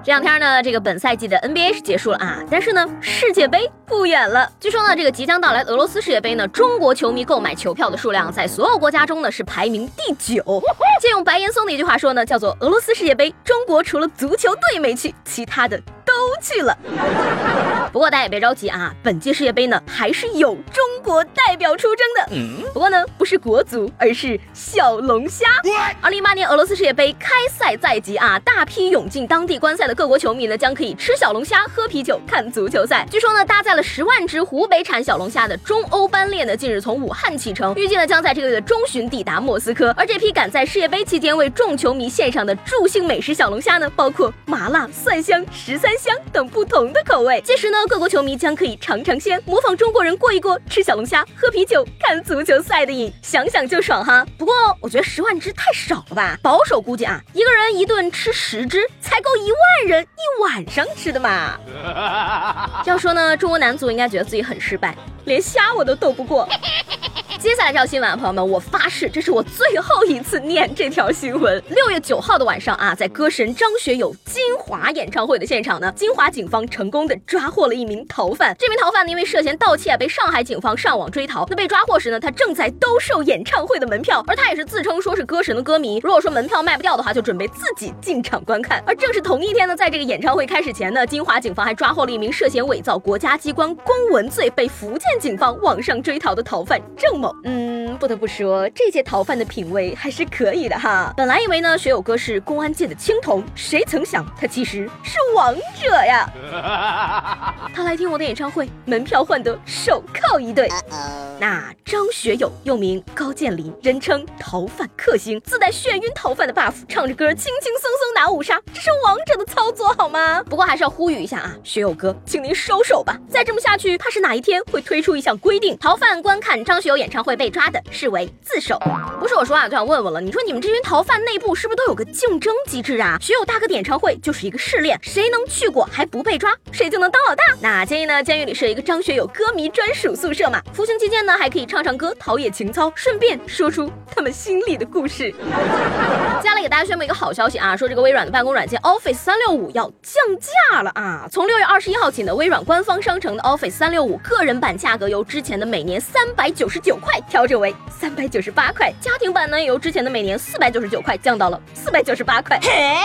这两天呢，这个本赛季的 NBA 是结束了啊，但是呢，世界杯不远了。据说呢，这个即将到来俄罗斯世界杯呢，中国球迷购买球票的数量在所有国家中呢是排名第九。借用白岩松的一句话说呢，叫做俄罗斯世界杯，中国除了足球队没去，其他的。都去了，不过大家也别着急啊，本届世界杯呢还是有中国代表出征的。嗯不过呢，不是国足，而是小龙虾。二零一八年俄罗斯世界杯开赛在即啊，大批涌进当地观赛的各国球迷呢，将可以吃小龙虾、喝啤酒、看足球赛。据说呢，搭载了十万只湖北产小龙虾的中欧班列呢，近日从武汉启程，预计呢将在这个月的中旬抵达莫斯科。而这批赶在世界杯期间为众球迷献上的助兴美食小龙虾呢，包括麻辣、蒜香、十三香。等不同的口味，届时呢，各国球迷将可以尝尝鲜，模仿中国人过一过吃小龙虾、喝啤酒、看足球赛的瘾，想想就爽哈。不过我觉得十万只太少了吧，保守估计啊，一个人一顿吃十只才够一万人一晚上吃的嘛。要说呢，中国男足应该觉得自己很失败，连虾我都斗不过。接下来这条新闻，朋友们，我发誓这是我最后一次念这条新闻。六月九号的晚上啊，在歌神张学友金华演唱会的现场呢，金华警方成功的抓获了一名逃犯。这名逃犯呢，因为涉嫌盗窃被上海警方上网追逃。那被抓获时呢，他正在兜售演唱会的门票，而他也是自称说是歌神的歌迷。如果说门票卖不掉的话，就准备自己进场观看。而正是同一天呢，在这个演唱会开始前呢，金华警方还抓获了一名涉嫌伪造国家机关公文罪被福建警方网上追逃的逃犯郑某。嗯，不得不说，这届逃犯的品味还是可以的哈。本来以为呢，学友哥是公安界的青铜，谁曾想他其实是王者呀！他来听我的演唱会，门票换得手铐一对。那张学友又名高渐离，人称逃犯克星，自带眩晕逃犯的 buff，唱着歌轻轻松松拿五杀，这是王者的操作好吗？不过还是要呼吁一下啊，学友哥，请您收手吧，再这么下去，怕是哪一天会推出一项规定，逃犯观看张学友演唱。会被抓的视为自首，不是我说啊，就想问问了，你说你们这群逃犯内部是不是都有个竞争机制啊？学友大哥的演唱会就是一个试炼，谁能去过还不被抓，谁就能当老大。那建议呢，监狱里设一个张学友歌迷专属宿舍嘛，服刑期间呢还可以唱唱歌，陶冶情操，顺便说出他们心里的故事。接下来给大家宣布一个好消息啊，说这个微软的办公软件 Office 三六五要降价了啊！从六月二十一号起呢，微软官方商城的 Office 三六五个人版价格由之前的每年三百九十九块。调整为三百九十八块，家庭版呢由之前的每年四百九十九块降到了四百九十八块。嘿，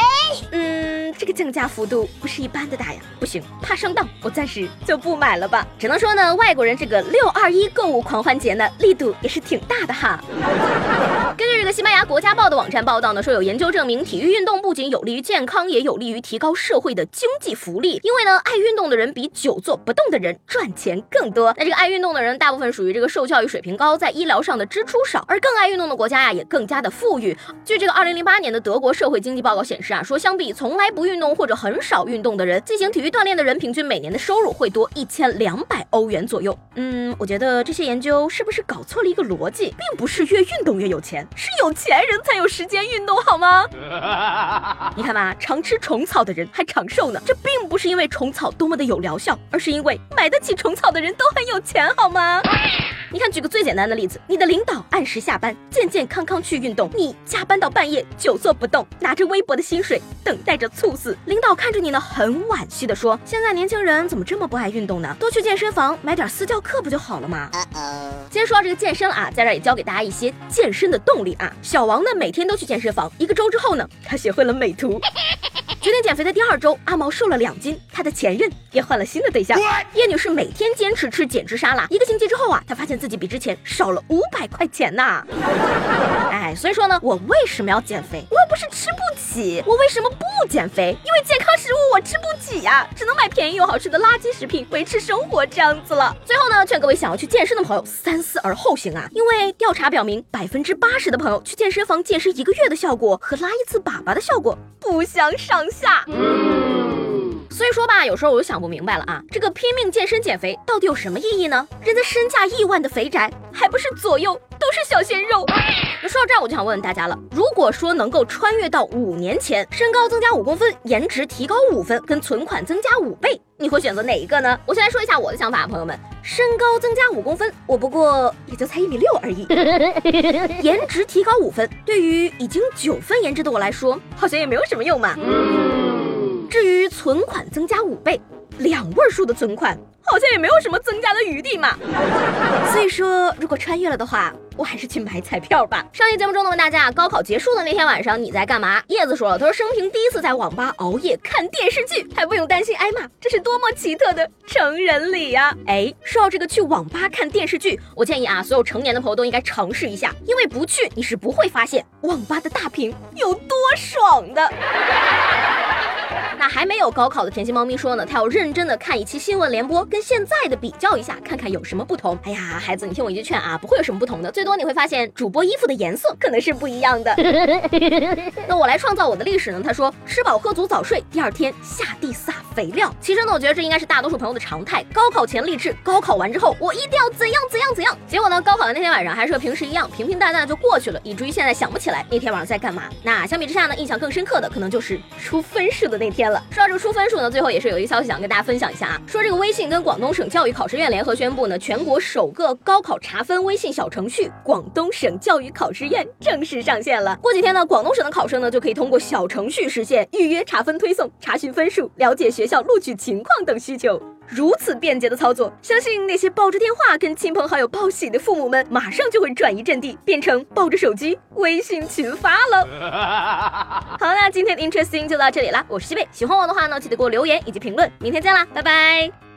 嗯，这个降价幅度不是一般的大呀，不行，怕上当，我暂时就不买了吧。只能说呢，外国人这个六二一购物狂欢节呢，力度也是挺大的哈。根 据这个西班牙国家报的网站报道呢，说有研究证明，体育运动不仅有利于健康，也有利于提高社会的经济福利。因为呢，爱运动的人比久坐不动的人赚钱更多。那这个爱运动的人，大部分属于这个受教育水平高，在医疗上的支出少，而更爱运动的国家呀，也更加的富裕。据这个二零零八年的德国社会经济报告显示啊，说相比从来不运动或者很少运动的人，进行体育锻炼的人，平均每年的收入会多一千两百欧元左右。嗯，我觉得这些研究是不是搞错了一个逻辑，并不是越运动越有钱。是有钱人才有时间运动好吗？你看吧，常吃虫草的人还长寿呢。这并不是因为虫草多么的有疗效，而是因为买得起虫草的人都很有钱好吗？你看，举个最简单的例子，你的领导按时下班，健健康康去运动，你加班到半夜，久坐不动，拿着微薄的薪水，等待着猝死。领导看着你呢，很惋惜的说：“现在年轻人怎么这么不爱运动呢？多去健身房买点私教课不就好了吗？”今天说到这个健身啊，在这也教给大家一些健身的动力啊。小王呢，每天都去健身房，一个周之后呢，他学会了美图。决定减肥的第二周，阿毛瘦了两斤，他的前任也换了新的对象。叶女士每天坚持吃减脂沙拉，一个星期之后啊，她发现自己比之前少了五百块钱呐。哎，所以说呢，我为什么要减肥？我又不是吃不起，我为什么不减肥？因为健康食物我吃不起呀，只能买便宜又好吃的垃圾食品维持生活这样子了。最后呢，劝各位想要去健身的朋友三思而后行啊，因为调查表明，百分之八十的朋友去健身房健身一个月的效果和拉一次粑粑的效果不相上。下，所以说吧，有时候我就想不明白了啊，这个拼命健身减肥到底有什么意义呢？人家身价亿万的肥宅，还不是左右都是小鲜肉。那说到这儿，我就想问问大家了，如果说能够穿越到五年前，身高增加五公分，颜值提高五分，跟存款增加五倍，你会选择哪一个呢？我先来说一下我的想法，朋友们，身高增加五公分，我不过也就才一米六而已，颜值提高五分，对于已经九分颜值的我来说，好像也没有什么用嘛。至于存款增加五倍，两位数的存款。好像也没有什么增加的余地嘛，所以说如果穿越了的话，我还是去买彩票吧。上期节目中呢问大家，高考结束的那天晚上你在干嘛？叶子说了，他说生平第一次在网吧熬夜看电视剧，还不用担心挨骂，这是多么奇特的成人礼呀！哎，说到这个去网吧看电视剧，我建议啊，所有成年的朋友都应该尝试一下，因为不去你是不会发现网吧的大屏有多爽的。那还没有高考的甜心猫咪说呢，他要认真的看一期新闻联播，跟现在的比较一下，看看有什么不同。哎呀，孩子，你听我一句劝啊，不会有什么不同的，最多你会发现主播衣服的颜色可能是不一样的。那我来创造我的历史呢？他说吃饱喝足早睡，第二天下地撒肥料。其实呢，我觉得这应该是大多数朋友的常态。高考前励志，高考完之后我一定要怎样怎样怎样。结果呢，高考的那天晚上还是和平时一样平平淡淡的就过去了，以至于现在想不起来那天晚上在干嘛。那相比之下呢，印象更深刻的可能就是出分数的那天了。说到这个出分数呢，最后也是有一个消息想跟大家分享一下啊，说这个微信跟广东省教育考试院联合宣布呢，全国首个高考查分微信小程序“广东省教育考试院”正式上线了。过几天呢，广东省的考生呢就可以通过小程序实现预约、查分、推送、查询分数、了解学校录取情况等需求。如此便捷的操作，相信那些抱着电话跟亲朋好友报喜的父母们，马上就会转移阵地，变成抱着手机微信群发了。好，啦今天的 Interesting 就到这里啦，我是西贝，喜欢我的话呢，记得给我留言以及评论，明天见啦，拜拜。